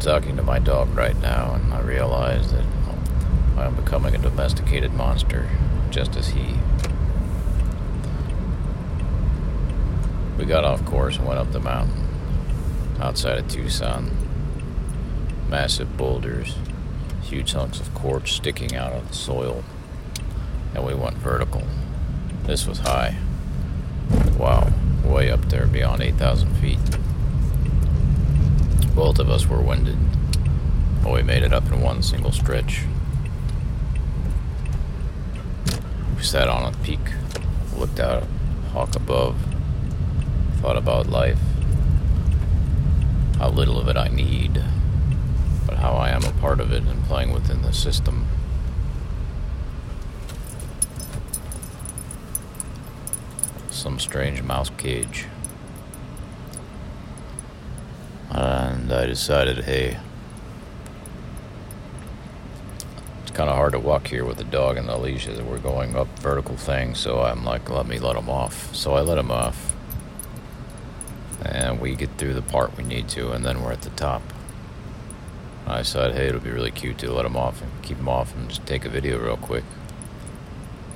talking to my dog right now, and I realize that I am becoming a domesticated monster, just as he. We got off course and went up the mountain outside of Tucson. Massive boulders, huge hunks of quartz sticking out of the soil, and we went vertical. This was high. Wow, way up there beyond 8,000 feet. Both of us were winded, but we made it up in one single stretch. We sat on a peak, looked out, hawk above, thought about life, how little of it I need, but how I am a part of it and playing within the system. Some strange mouse cage. And I decided, hey, it's kind of hard to walk here with the dog and the leash as we're going up vertical thing, so I'm like, let me let him off. So I let him off. And we get through the part we need to, and then we're at the top. I said, hey, it'll be really cute to let him off and keep him off and just take a video real quick.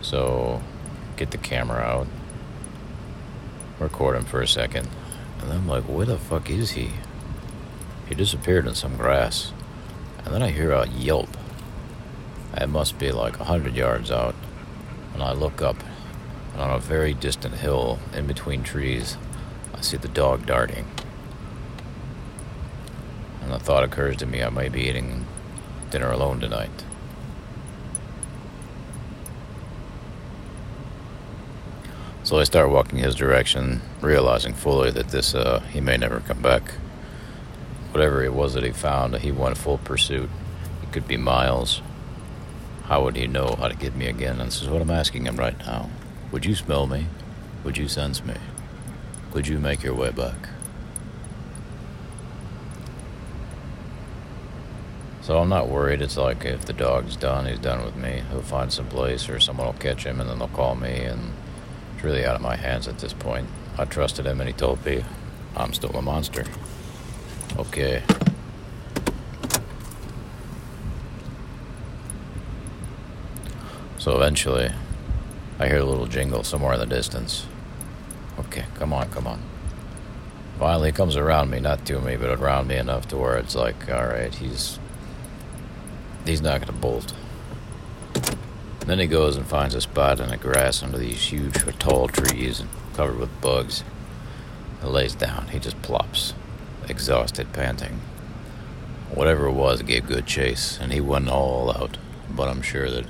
So, get the camera out, record him for a second, and I'm like, where the fuck is he? He disappeared in some grass, and then I hear a yelp. It must be like a hundred yards out, and I look up, and on a very distant hill in between trees, I see the dog darting. And the thought occurs to me I might be eating dinner alone tonight. So I start walking his direction, realizing fully that this, uh, he may never come back. Whatever it was that he found, he went full pursuit. It could be miles. How would he know how to get me again? And this is what I'm asking him right now. Would you smell me? Would you sense me? Would you make your way back? So I'm not worried. It's like if the dog's done, he's done with me. He'll find some place or someone will catch him and then they'll call me and it's really out of my hands at this point. I trusted him and he told me I'm still a monster. Okay. So eventually, I hear a little jingle somewhere in the distance. Okay, come on, come on. Finally, he comes around me, not to me, but around me enough to where it's like, all right, he's he's not gonna bolt. And then he goes and finds a spot in the grass under these huge, tall trees and covered with bugs. He lays down. He just plops, exhausted, panting. Whatever it was gave good chase, and he went all out. But I'm sure that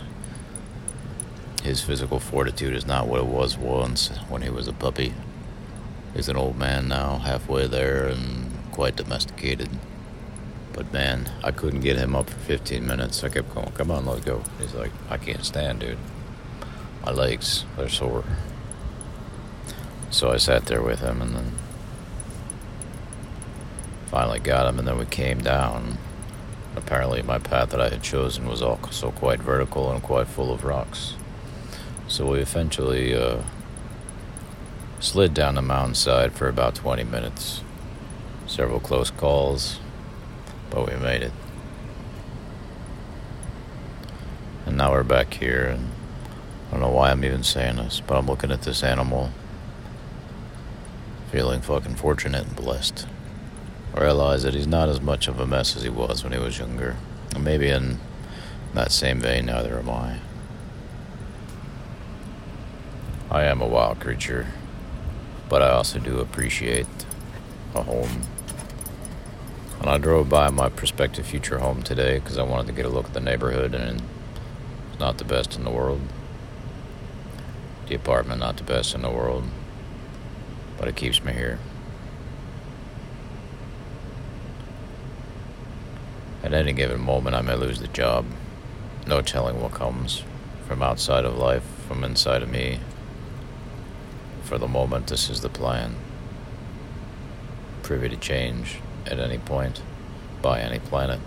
his physical fortitude is not what it was once when he was a puppy. He's an old man now, halfway there, and quite domesticated. But man, I couldn't get him up for 15 minutes. I kept going, come on, let's go. He's like, I can't stand, dude. My legs, they're sore. So I sat there with him and then finally got him, and then we came down. Apparently, my path that I had chosen was also quite vertical and quite full of rocks. So we eventually uh, slid down the mountainside for about 20 minutes. Several close calls, but we made it. And now we're back here, and I don't know why I'm even saying this, but I'm looking at this animal, feeling fucking fortunate and blessed. Realize that he's not as much of a mess as he was when he was younger. And maybe in that same vein, neither am I. I am a wild creature, but I also do appreciate a home. And I drove by my prospective future home today because I wanted to get a look at the neighborhood, and it's not the best in the world. The apartment, not the best in the world, but it keeps me here. At any given moment, I may lose the job. No telling what comes from outside of life, from inside of me. For the moment, this is the plan. Privy to change at any point by any planet.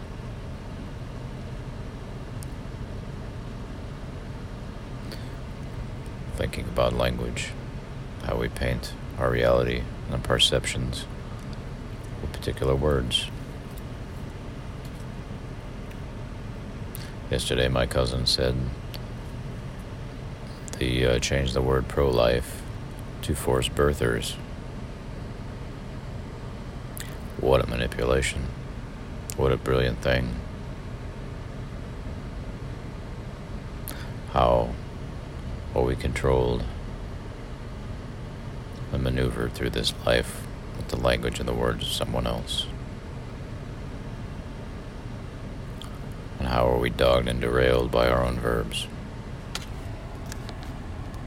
Thinking about language, how we paint our reality and our perceptions with particular words. Yesterday, my cousin said they uh, changed the word pro life to forced birthers. What a manipulation. What a brilliant thing. How are we controlled and maneuvered through this life with the language and the words of someone else? And how are we dogged and derailed by our own verbs?